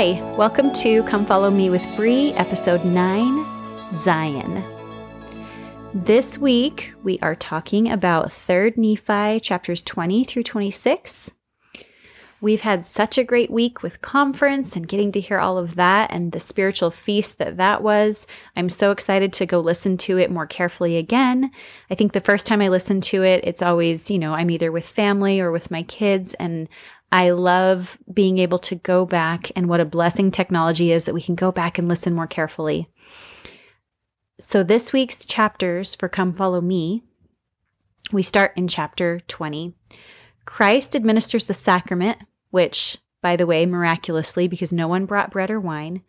Hi, welcome to Come Follow Me with Bree, episode 9 Zion. This week we are talking about 3rd Nephi chapters 20 through 26. We've had such a great week with conference and getting to hear all of that and the spiritual feast that that was. I'm so excited to go listen to it more carefully again. I think the first time I listen to it, it's always, you know, I'm either with family or with my kids and I love being able to go back and what a blessing technology is that we can go back and listen more carefully. So, this week's chapters for Come Follow Me, we start in chapter 20. Christ administers the sacrament, which, by the way, miraculously, because no one brought bread or wine.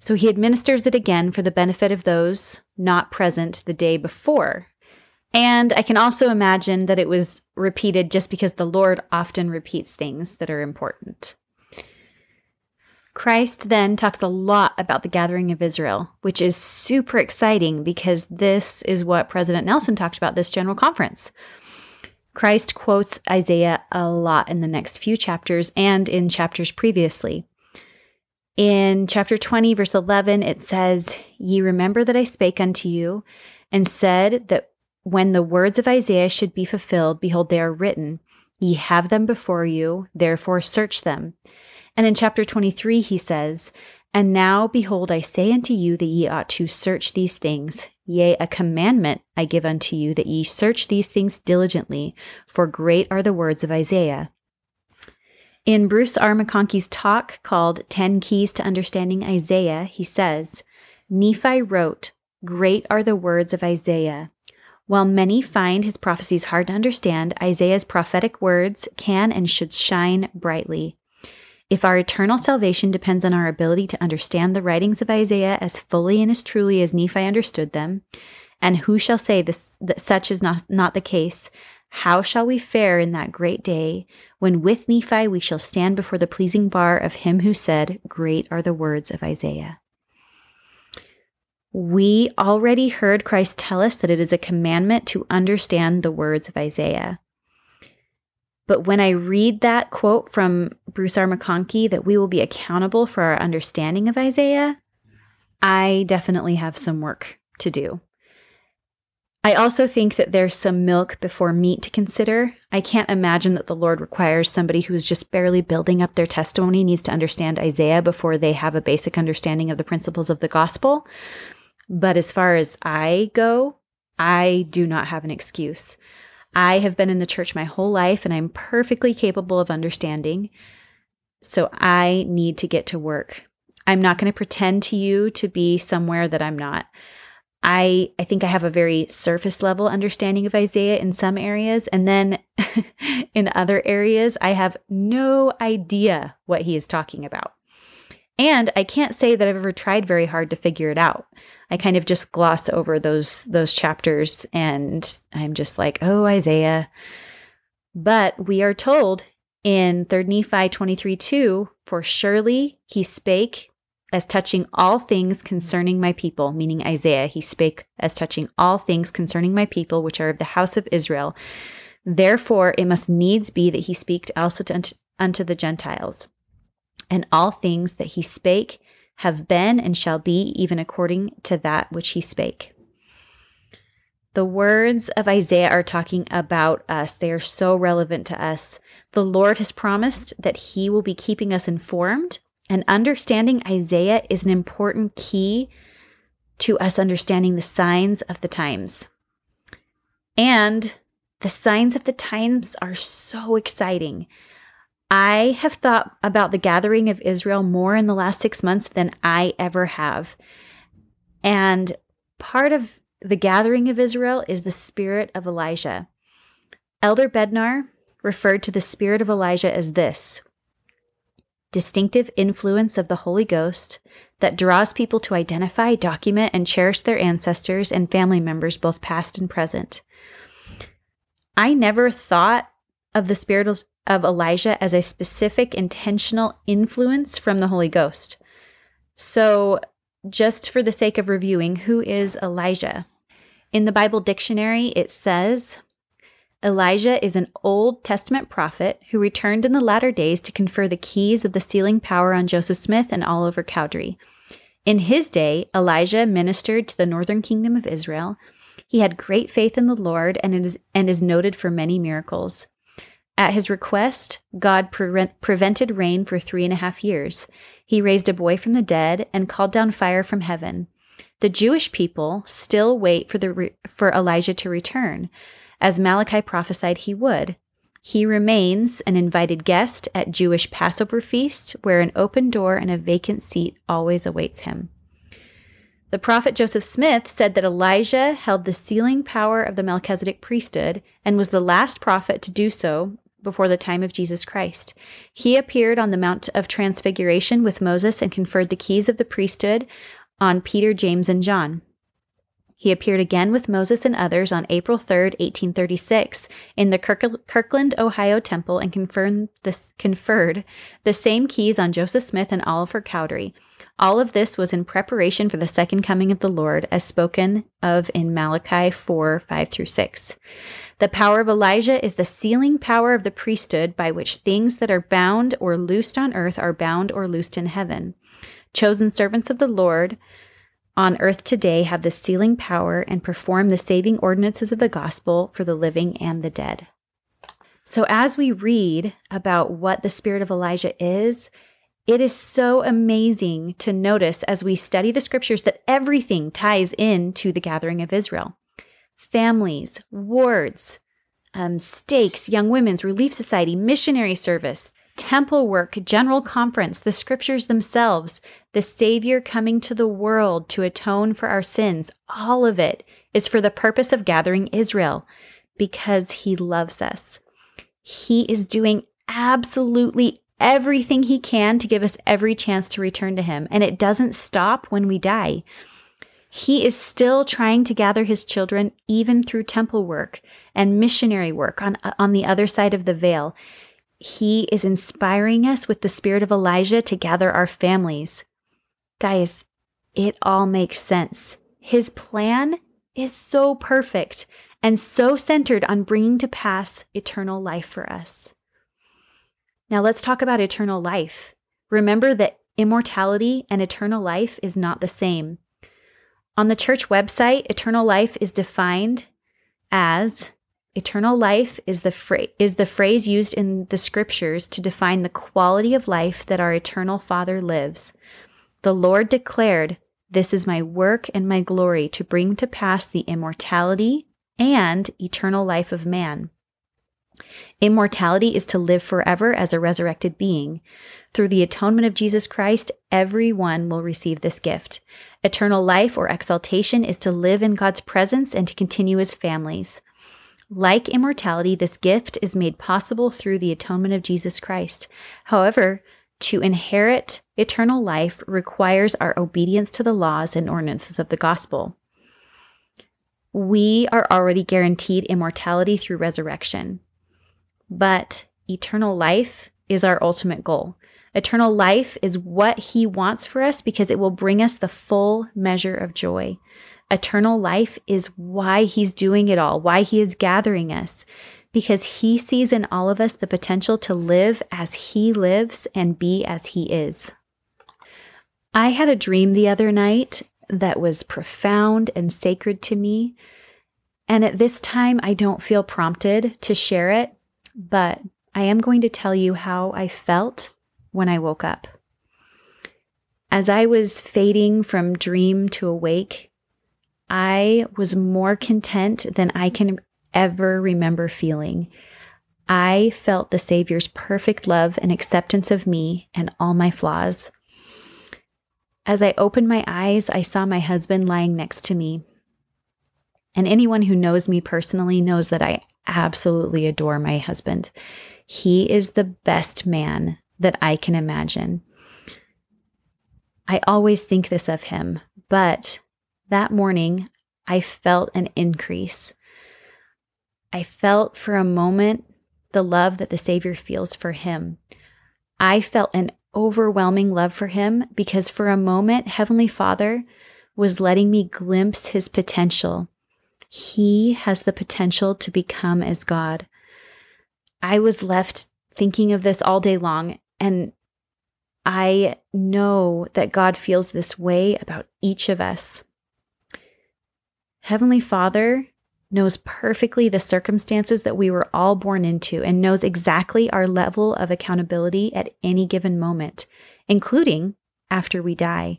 So he administers it again for the benefit of those not present the day before. And I can also imagine that it was repeated just because the Lord often repeats things that are important. Christ then talks a lot about the gathering of Israel, which is super exciting because this is what President Nelson talked about this general conference. Christ quotes Isaiah a lot in the next few chapters and in chapters previously. In chapter 20, verse 11, it says, Ye remember that I spake unto you and said that when the words of Isaiah should be fulfilled, behold, they are written. Ye have them before you, therefore search them. And in chapter 23, he says, And now, behold, I say unto you that ye ought to search these things. Yea, a commandment I give unto you that ye search these things diligently, for great are the words of Isaiah. In Bruce R. McConkie's talk called 10 Keys to Understanding Isaiah, he says, Nephi wrote, Great are the words of Isaiah. While many find his prophecies hard to understand, Isaiah's prophetic words can and should shine brightly. If our eternal salvation depends on our ability to understand the writings of Isaiah as fully and as truly as Nephi understood them, and who shall say this, that such is not, not the case, how shall we fare in that great day when with Nephi we shall stand before the pleasing bar of him who said, Great are the words of Isaiah? We already heard Christ tell us that it is a commandment to understand the words of Isaiah. But when I read that quote from Bruce R. McConkie that we will be accountable for our understanding of Isaiah, I definitely have some work to do. I also think that there's some milk before meat to consider. I can't imagine that the Lord requires somebody who's just barely building up their testimony needs to understand Isaiah before they have a basic understanding of the principles of the gospel. But as far as I go, I do not have an excuse. I have been in the church my whole life and I'm perfectly capable of understanding. So I need to get to work. I'm not going to pretend to you to be somewhere that I'm not. I I think I have a very surface level understanding of Isaiah in some areas and then in other areas I have no idea what he is talking about. And I can't say that I've ever tried very hard to figure it out. I kind of just gloss over those those chapters and I'm just like, "Oh, Isaiah." But we are told in 3 Nephi 23 2, for surely he spake as touching all things concerning my people, meaning Isaiah. He spake as touching all things concerning my people, which are of the house of Israel. Therefore, it must needs be that he speak also to, unto the Gentiles. And all things that he spake have been and shall be, even according to that which he spake. The words of Isaiah are talking about us. They are so relevant to us. The Lord has promised that he will be keeping us informed, and understanding Isaiah is an important key to us understanding the signs of the times. And the signs of the times are so exciting. I have thought about the gathering of Israel more in the last six months than I ever have. And part of the gathering of Israel is the spirit of Elijah. Elder Bednar referred to the spirit of Elijah as this distinctive influence of the Holy Ghost that draws people to identify, document, and cherish their ancestors and family members, both past and present. I never thought of the spirit of Elijah as a specific intentional influence from the Holy Ghost. So, just for the sake of reviewing, who is Elijah? In the Bible dictionary, it says Elijah is an Old Testament prophet who returned in the latter days to confer the keys of the sealing power on Joseph Smith and Oliver Cowdery. In his day, Elijah ministered to the northern kingdom of Israel. He had great faith in the Lord and is, and is noted for many miracles. At his request, God pre- prevented rain for three and a half years. He raised a boy from the dead and called down fire from heaven. The Jewish people still wait for, the re- for Elijah to return as Malachi prophesied he would. He remains an invited guest at Jewish Passover feast, where an open door and a vacant seat always awaits him. The prophet Joseph Smith said that Elijah held the sealing power of the Melchizedek priesthood and was the last prophet to do so before the time of Jesus Christ. He appeared on the Mount of Transfiguration with Moses and conferred the keys of the priesthood on Peter, James, and John. He appeared again with Moses and others on April 3, 1836, in the Kirtland, Ohio temple and conferred the same keys on Joseph Smith and Oliver Cowdery. All of this was in preparation for the second coming of the Lord, as spoken of in Malachi 4 5 through 6. The power of Elijah is the sealing power of the priesthood by which things that are bound or loosed on earth are bound or loosed in heaven. Chosen servants of the Lord, on earth today have the sealing power and perform the saving ordinances of the gospel for the living and the dead. So, as we read about what the spirit of Elijah is, it is so amazing to notice as we study the scriptures that everything ties in to the gathering of Israel families, wards, um, stakes, young women's relief society, missionary service, temple work, general conference, the scriptures themselves, the Savior coming to the world to atone for our sins, all of it is for the purpose of gathering Israel because He loves us. He is doing absolutely everything He can to give us every chance to return to Him, and it doesn't stop when we die. He is still trying to gather his children even through temple work and missionary work on, on the other side of the veil. He is inspiring us with the spirit of Elijah to gather our families. Guys, it all makes sense. His plan is so perfect and so centered on bringing to pass eternal life for us. Now, let's talk about eternal life. Remember that immortality and eternal life is not the same. On the church website, eternal life is defined as Eternal life is the, fra- is the phrase used in the scriptures to define the quality of life that our eternal Father lives. The Lord declared, This is my work and my glory to bring to pass the immortality and eternal life of man. Immortality is to live forever as a resurrected being. Through the atonement of Jesus Christ, everyone will receive this gift. Eternal life or exaltation is to live in God's presence and to continue as families. Like immortality, this gift is made possible through the atonement of Jesus Christ. However, to inherit eternal life requires our obedience to the laws and ordinances of the gospel. We are already guaranteed immortality through resurrection, but eternal life is our ultimate goal. Eternal life is what He wants for us because it will bring us the full measure of joy. Eternal life is why he's doing it all, why he is gathering us, because he sees in all of us the potential to live as he lives and be as he is. I had a dream the other night that was profound and sacred to me. And at this time, I don't feel prompted to share it, but I am going to tell you how I felt when I woke up. As I was fading from dream to awake, I was more content than I can ever remember feeling. I felt the Savior's perfect love and acceptance of me and all my flaws. As I opened my eyes, I saw my husband lying next to me. And anyone who knows me personally knows that I absolutely adore my husband. He is the best man that I can imagine. I always think this of him, but that morning, I felt an increase. I felt for a moment the love that the Savior feels for him. I felt an overwhelming love for him because for a moment, Heavenly Father was letting me glimpse his potential. He has the potential to become as God. I was left thinking of this all day long, and I know that God feels this way about each of us. Heavenly Father knows perfectly the circumstances that we were all born into and knows exactly our level of accountability at any given moment, including after we die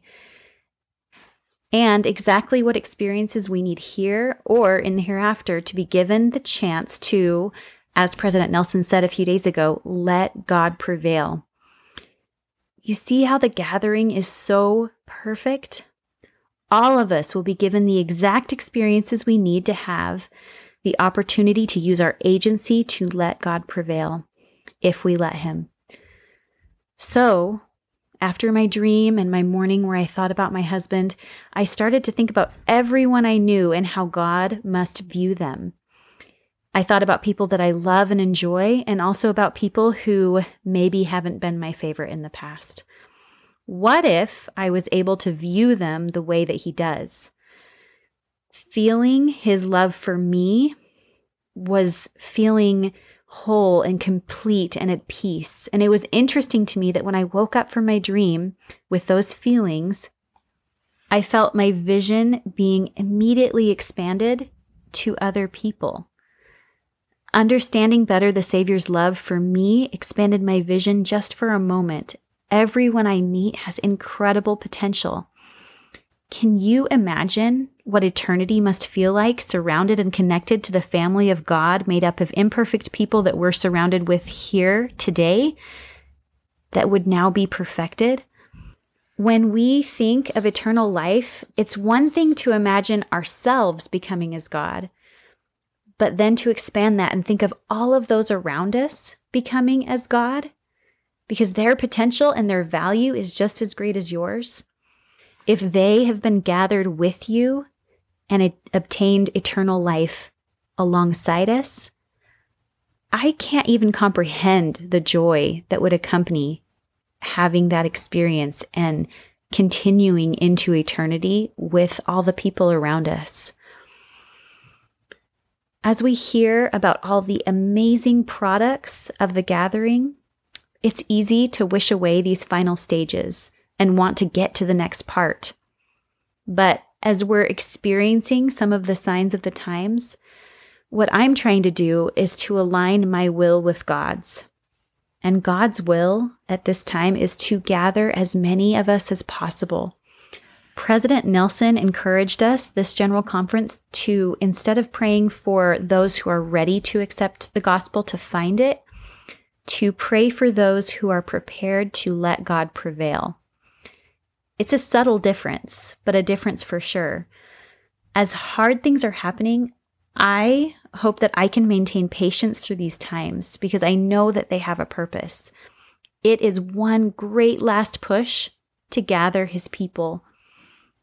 and exactly what experiences we need here or in the hereafter to be given the chance to, as President Nelson said a few days ago, let God prevail. You see how the gathering is so perfect? All of us will be given the exact experiences we need to have the opportunity to use our agency to let God prevail if we let Him. So, after my dream and my morning where I thought about my husband, I started to think about everyone I knew and how God must view them. I thought about people that I love and enjoy, and also about people who maybe haven't been my favorite in the past. What if I was able to view them the way that He does? Feeling His love for me was feeling whole and complete and at peace. And it was interesting to me that when I woke up from my dream with those feelings, I felt my vision being immediately expanded to other people. Understanding better the Savior's love for me expanded my vision just for a moment. Everyone I meet has incredible potential. Can you imagine what eternity must feel like surrounded and connected to the family of God made up of imperfect people that we're surrounded with here today that would now be perfected? When we think of eternal life, it's one thing to imagine ourselves becoming as God, but then to expand that and think of all of those around us becoming as God, because their potential and their value is just as great as yours if they have been gathered with you and it obtained eternal life alongside us, I can't even comprehend the joy that would accompany having that experience and continuing into eternity with all the people around us. As we hear about all the amazing products of the gathering, it's easy to wish away these final stages and want to get to the next part. But as we're experiencing some of the signs of the times, what I'm trying to do is to align my will with God's. And God's will at this time is to gather as many of us as possible. President Nelson encouraged us, this general conference, to instead of praying for those who are ready to accept the gospel to find it, to pray for those who are prepared to let God prevail. It's a subtle difference, but a difference for sure. As hard things are happening, I hope that I can maintain patience through these times because I know that they have a purpose. It is one great last push to gather his people.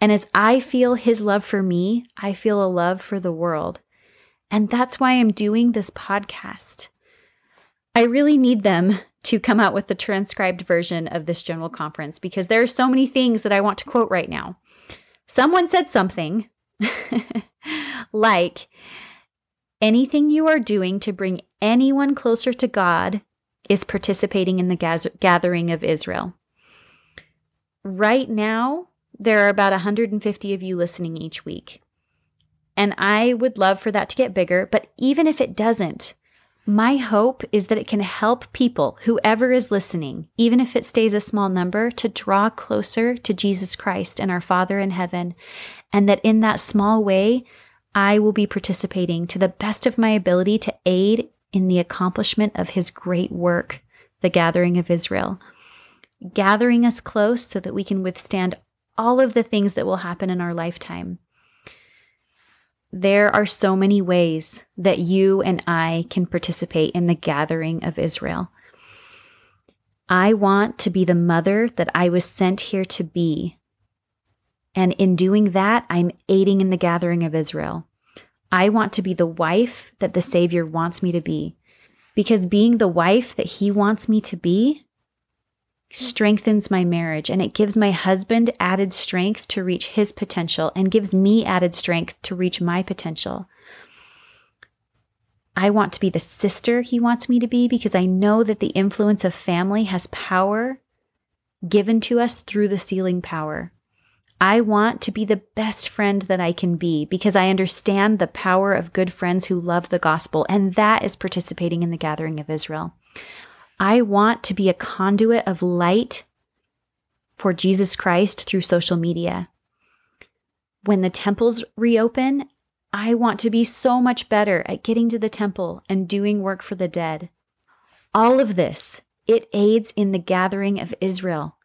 And as I feel his love for me, I feel a love for the world. And that's why I'm doing this podcast. I really need them to come out with the transcribed version of this general conference because there are so many things that I want to quote right now. Someone said something like, anything you are doing to bring anyone closer to God is participating in the gathering of Israel. Right now, there are about 150 of you listening each week. And I would love for that to get bigger, but even if it doesn't, my hope is that it can help people, whoever is listening, even if it stays a small number, to draw closer to Jesus Christ and our Father in heaven. And that in that small way, I will be participating to the best of my ability to aid in the accomplishment of his great work, the gathering of Israel. Gathering us close so that we can withstand all of the things that will happen in our lifetime there are so many ways that you and I can participate in the gathering of Israel. I want to be the mother that I was sent here to be. And in doing that, I'm aiding in the gathering of Israel. I want to be the wife that the Savior wants me to be. Because being the wife that He wants me to be strengthens my marriage and it gives my husband added strength to reach his potential and gives me added strength to reach my potential. I want to be the sister he wants me to be because I know that the influence of family has power given to us through the sealing power. I want to be the best friend that I can be because I understand the power of good friends who love the gospel, and that is participating in the gathering of Israel. I want to be a conduit of light for Jesus Christ through social media. When the temples reopen, I want to be so much better at getting to the temple and doing work for the dead. All of this, it aids in the gathering of Israel.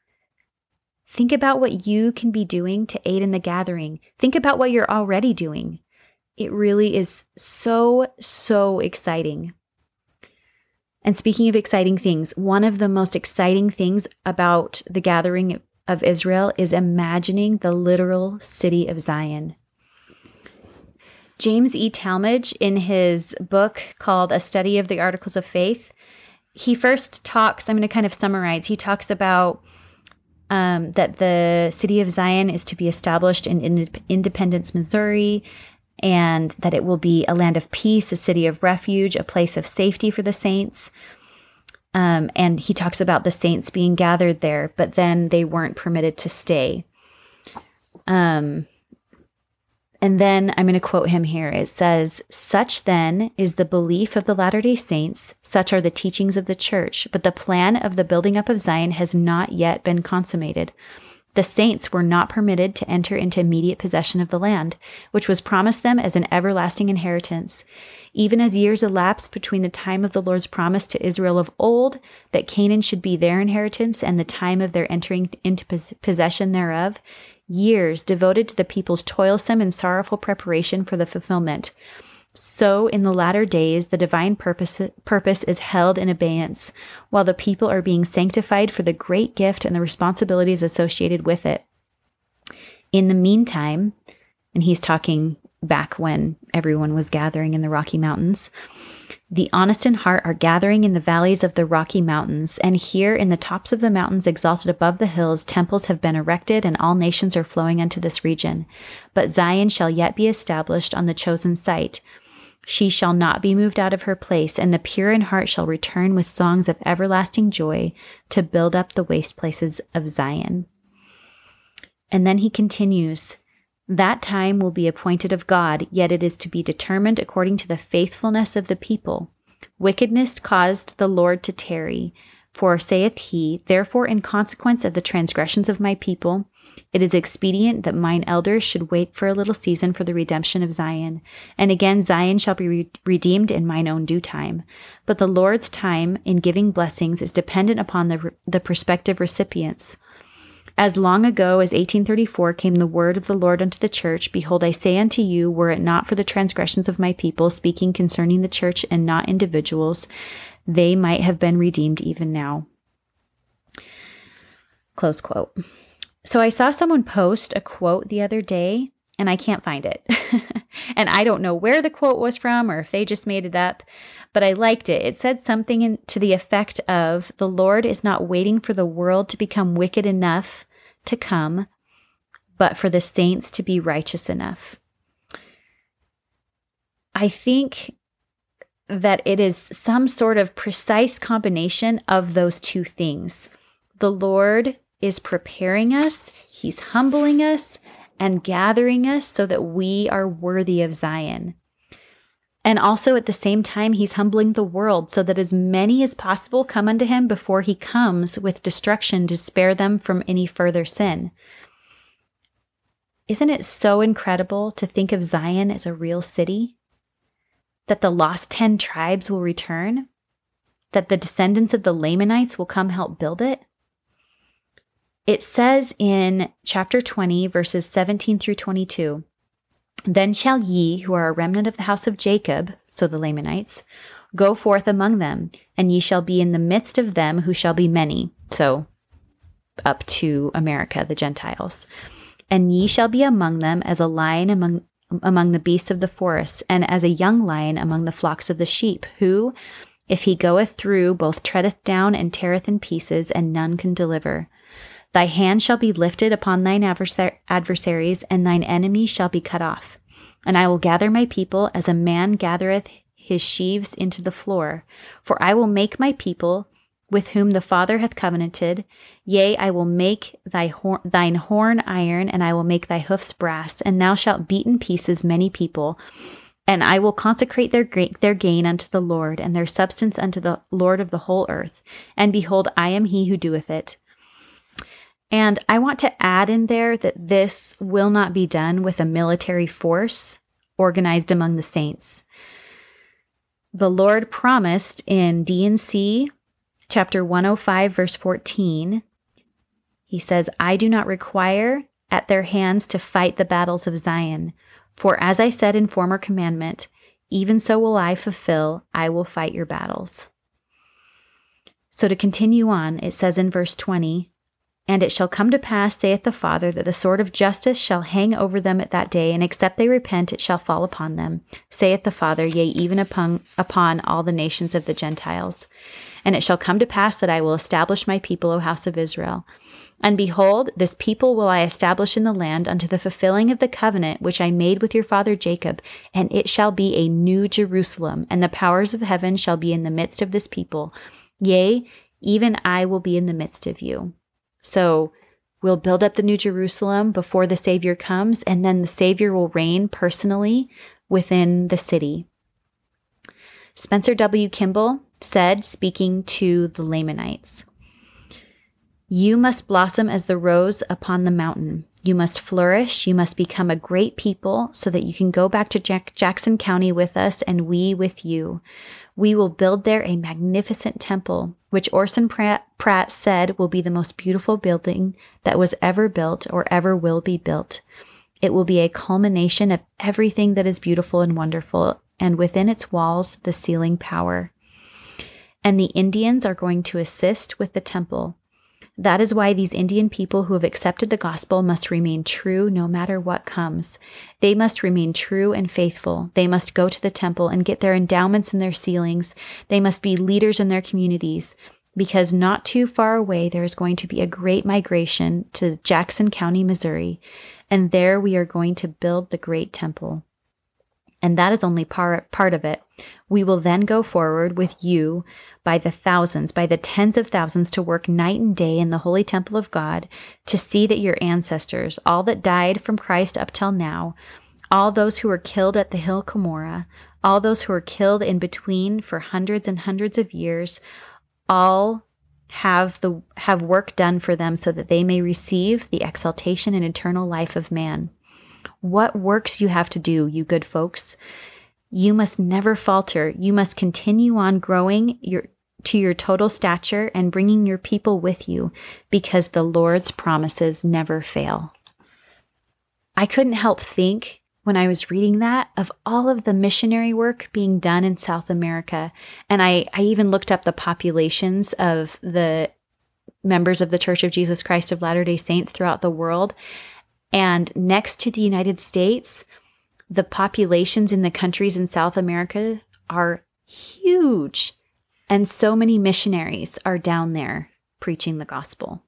Think about what you can be doing to aid in the gathering. Think about what you're already doing. It really is so, so exciting. And speaking of exciting things, one of the most exciting things about the gathering of Israel is imagining the literal city of Zion. James E. Talmage, in his book called A Study of the Articles of Faith, he first talks, I'm going to kind of summarize, he talks about um, that the city of Zion is to be established in Independence, Missouri, and that it will be a land of peace, a city of refuge, a place of safety for the saints. Um, and he talks about the saints being gathered there, but then they weren't permitted to stay. Um, and then I'm going to quote him here. It says, Such then is the belief of the Latter day Saints, such are the teachings of the church, but the plan of the building up of Zion has not yet been consummated. The saints were not permitted to enter into immediate possession of the land, which was promised them as an everlasting inheritance. Even as years elapsed between the time of the Lord's promise to Israel of old that Canaan should be their inheritance and the time of their entering into possession thereof, years devoted to the people's toilsome and sorrowful preparation for the fulfillment. So, in the latter days, the divine purpose, purpose is held in abeyance, while the people are being sanctified for the great gift and the responsibilities associated with it. In the meantime, and he's talking back when everyone was gathering in the Rocky Mountains, the honest in heart are gathering in the valleys of the Rocky Mountains, and here in the tops of the mountains, exalted above the hills, temples have been erected, and all nations are flowing unto this region. But Zion shall yet be established on the chosen site. She shall not be moved out of her place, and the pure in heart shall return with songs of everlasting joy to build up the waste places of Zion. And then he continues that time will be appointed of God, yet it is to be determined according to the faithfulness of the people. Wickedness caused the Lord to tarry. For saith he, Therefore, in consequence of the transgressions of my people, it is expedient that mine elders should wait for a little season for the redemption of Zion. And again, Zion shall be re- redeemed in mine own due time. But the Lord's time in giving blessings is dependent upon the, re- the prospective recipients. As long ago as 1834 came the word of the Lord unto the church, Behold, I say unto you, were it not for the transgressions of my people, speaking concerning the church and not individuals, they might have been redeemed even now. Close quote. So I saw someone post a quote the other day and I can't find it. and I don't know where the quote was from or if they just made it up, but I liked it. It said something in, to the effect of The Lord is not waiting for the world to become wicked enough to come, but for the saints to be righteous enough. I think that it is some sort of precise combination of those two things. The Lord is preparing us, He's humbling us, and gathering us so that we are worthy of Zion. And also at the same time, he's humbling the world so that as many as possible come unto him before he comes with destruction to spare them from any further sin. Isn't it so incredible to think of Zion as a real city? That the lost 10 tribes will return? That the descendants of the Lamanites will come help build it? It says in chapter 20, verses 17 through 22 Then shall ye, who are a remnant of the house of Jacob, so the Lamanites, go forth among them, and ye shall be in the midst of them who shall be many. So up to America, the Gentiles. And ye shall be among them as a lion among among the beasts of the forest, and as a young lion among the flocks of the sheep, who, if he goeth through, both treadeth down and teareth in pieces, and none can deliver. Thy hand shall be lifted upon thine adversaries, and thine enemies shall be cut off. And I will gather my people as a man gathereth his sheaves into the floor. For I will make my people, with whom the Father hath covenanted, yea, I will make thy hor- thine horn iron, and I will make thy hoofs brass, and thou shalt beat in pieces many people. And I will consecrate their, their gain unto the Lord, and their substance unto the Lord of the whole earth. And behold, I am he who doeth it. And I want to add in there that this will not be done with a military force organized among the saints. The Lord promised in D&C chapter 105 verse 14. He says, "I do not require at their hands to fight the battles of Zion, for as I said in former commandment, even so will I fulfill, I will fight your battles." So to continue on, it says in verse 20, and it shall come to pass, saith the Father, that the sword of justice shall hang over them at that day, and except they repent, it shall fall upon them, saith the Father, yea, even upon, upon all the nations of the Gentiles. And it shall come to pass that I will establish my people, O house of Israel. And behold, this people will I establish in the land unto the fulfilling of the covenant which I made with your father Jacob, and it shall be a new Jerusalem, and the powers of heaven shall be in the midst of this people. Yea, even I will be in the midst of you. So we'll build up the New Jerusalem before the Savior comes, and then the Savior will reign personally within the city. Spencer W. Kimball said, speaking to the Lamanites, You must blossom as the rose upon the mountain. You must flourish. You must become a great people so that you can go back to Jack- Jackson County with us and we with you. We will build there a magnificent temple, which Orson Pratt, Pratt said will be the most beautiful building that was ever built or ever will be built. It will be a culmination of everything that is beautiful and wonderful, and within its walls, the sealing power. And the Indians are going to assist with the temple. That is why these Indian people who have accepted the gospel must remain true no matter what comes. They must remain true and faithful. They must go to the temple and get their endowments and their sealings. They must be leaders in their communities because not too far away there is going to be a great migration to Jackson County, Missouri, and there we are going to build the great temple and that is only part, of it. We will then go forward with you by the thousands, by the tens of thousands, to work night and day in the holy temple of God to see that your ancestors, all that died from Christ up till now, all those who were killed at the hill Cumorah, all those who were killed in between for hundreds and hundreds of years, all have the have work done for them so that they may receive the exaltation and eternal life of man what works you have to do, you good folks. You must never falter. You must continue on growing your to your total stature and bringing your people with you because the Lord's promises never fail. I couldn't help think when I was reading that of all of the missionary work being done in South America. And I, I even looked up the populations of the members of the Church of Jesus Christ of Latter day Saints throughout the world. And next to the United States, the populations in the countries in South America are huge. And so many missionaries are down there preaching the gospel.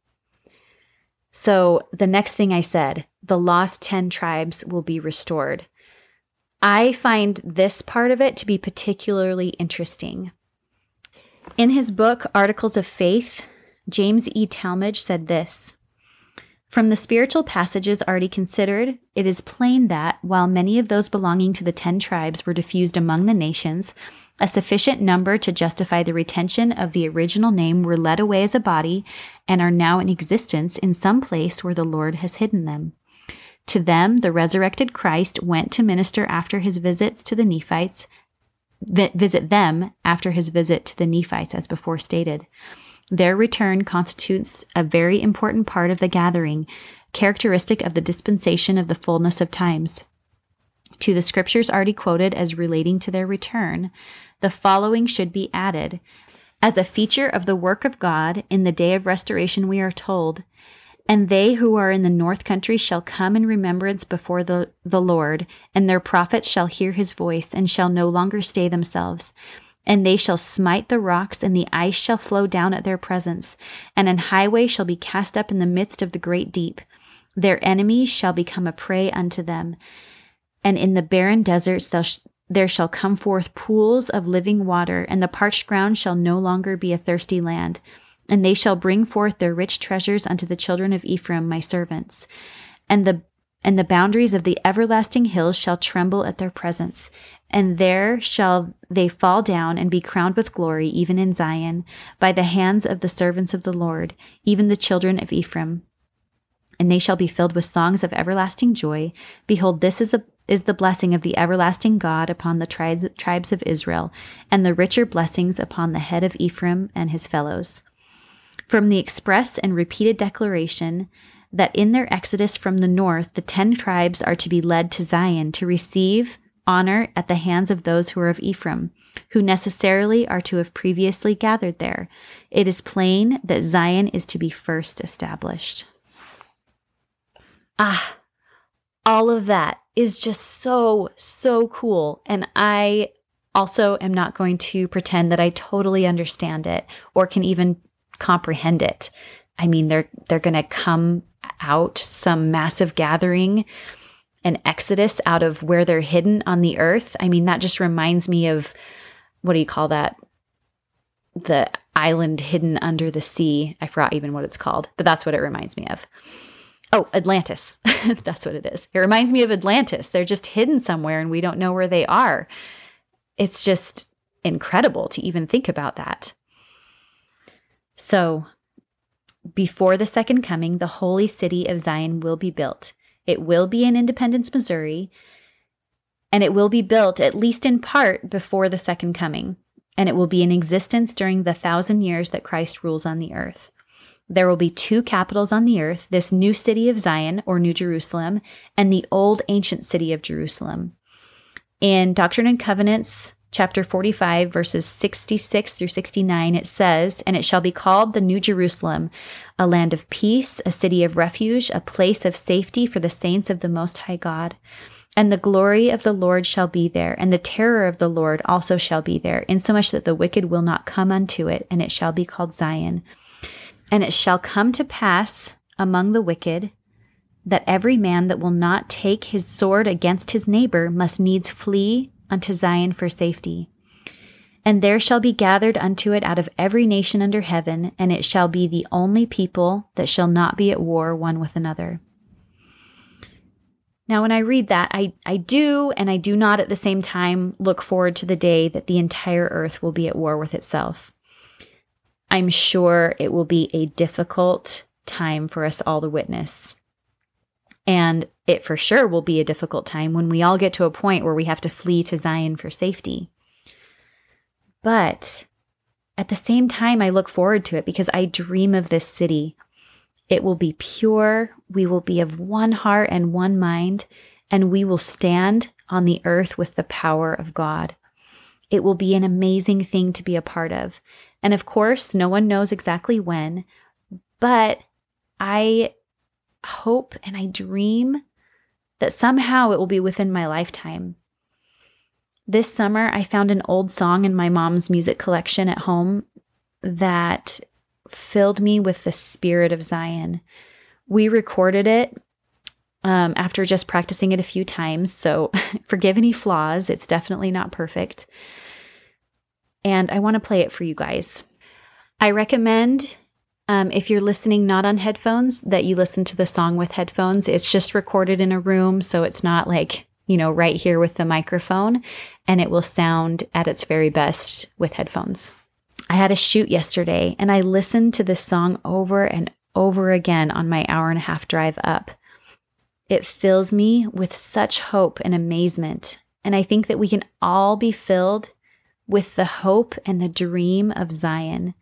So, the next thing I said, the lost 10 tribes will be restored. I find this part of it to be particularly interesting. In his book, Articles of Faith, James E. Talmage said this from the spiritual passages already considered, it is plain that, while many of those belonging to the ten tribes were diffused among the nations, a sufficient number to justify the retention of the original name were led away as a body and are now in existence in some place where the Lord has hidden them. To them, the resurrected Christ went to minister after his visits to the Nephites, visit them after his visit to the Nephites, as before stated. Their return constitutes a very important part of the gathering, characteristic of the dispensation of the fullness of times. To the scriptures already quoted as relating to their return, the following should be added. As a feature of the work of God in the day of restoration, we are told, And they who are in the north country shall come in remembrance before the, the Lord, and their prophets shall hear his voice, and shall no longer stay themselves and they shall smite the rocks, and the ice shall flow down at their presence, and an highway shall be cast up in the midst of the great deep. Their enemies shall become a prey unto them. And in the barren deserts there shall come forth pools of living water, and the parched ground shall no longer be a thirsty land. And they shall bring forth their rich treasures unto the children of Ephraim, my servants. And the and the boundaries of the everlasting hills shall tremble at their presence. And there shall they fall down and be crowned with glory, even in Zion, by the hands of the servants of the Lord, even the children of Ephraim. And they shall be filled with songs of everlasting joy. Behold, this is the is the blessing of the everlasting God upon the tribes, tribes of Israel, and the richer blessings upon the head of Ephraim and his fellows. From the express and repeated declaration that in their exodus from the north, the ten tribes are to be led to Zion to receive honor at the hands of those who are of Ephraim, who necessarily are to have previously gathered there. It is plain that Zion is to be first established. Ah, all of that is just so, so cool. And I also am not going to pretend that I totally understand it or can even comprehend it. I mean, they're they're going to come out some massive gathering an exodus out of where they're hidden on the earth. I mean, that just reminds me of what do you call that? The island hidden under the sea. I forgot even what it's called, but that's what it reminds me of. Oh, Atlantis. That's what it is. It reminds me of Atlantis. They're just hidden somewhere and we don't know where they are. It's just incredible to even think about that. So, before the second coming, the holy city of Zion will be built. It will be in Independence, Missouri, and it will be built, at least in part, before the second coming. And it will be in existence during the thousand years that Christ rules on the earth. There will be two capitals on the earth this new city of Zion, or New Jerusalem, and the old ancient city of Jerusalem. In Doctrine and Covenants, chapter 45, verses 66 through 69, it says, And it shall be called the New Jerusalem, a land of peace, a city of refuge, a place of safety for the saints of the Most High God. And the glory of the Lord shall be there, and the terror of the Lord also shall be there, insomuch that the wicked will not come unto it, and it shall be called Zion and it shall come to pass among the wicked that every man that will not take his sword against his neighbor must needs flee unto Zion for safety. And there shall be gathered unto it out of every nation under heaven, and it shall be the only people that shall not be at war one with another. Now, when I read that, I, I do and I do not at the same time look forward to the day that the entire earth will be at war with itself. I'm sure it will be a difficult time for us all to witness. And it for sure will be a difficult time when we all get to a point where we have to flee to Zion for safety. But at the same time, I look forward to it because I dream of this city. It will be pure, we will be of one heart and one mind, and we will stand on the earth with the power of God. It will be an amazing thing to be a part of. And of course, no one knows exactly when, but I hope and I dream that somehow it will be within my lifetime. This summer, I found an old song in my mom's music collection at home that filled me with the spirit of Zion. We recorded it um, after just practicing it a few times, so forgive any flaws. It's definitely not perfect and I want to play it for you guys. I recommend um, if you're listening not on headphones, that you listen to the song with headphones. It's just recorded in a room, so it's not like, you know, right here with the microphone, and it will sound at its very best with headphones. I had a shoot yesterday, and I listened to this song over and over again on my hour and a half drive up. It fills me with such hope and amazement. And I think that we can all be filled with the hope and the dream of Zion.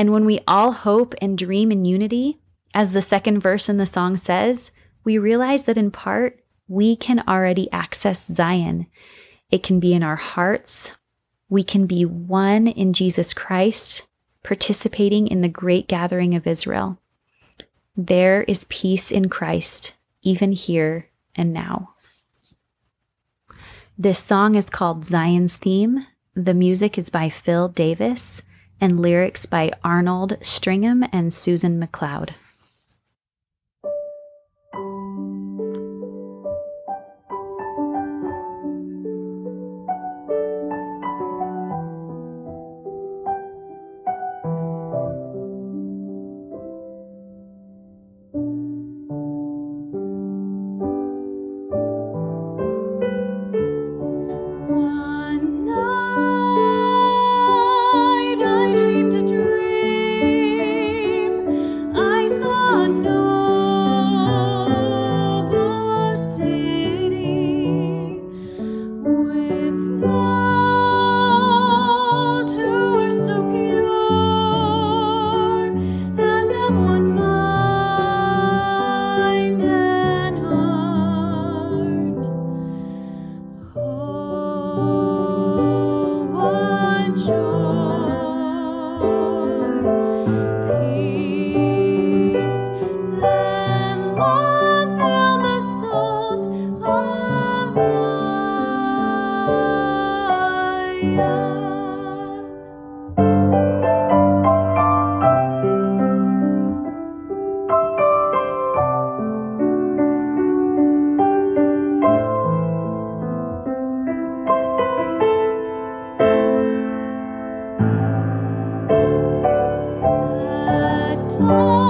And when we all hope and dream in unity, as the second verse in the song says, we realize that in part we can already access Zion. It can be in our hearts. We can be one in Jesus Christ, participating in the great gathering of Israel. There is peace in Christ, even here and now. This song is called Zion's Theme. The music is by Phil Davis and lyrics by Arnold Stringham and Susan McLeod.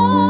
Oh.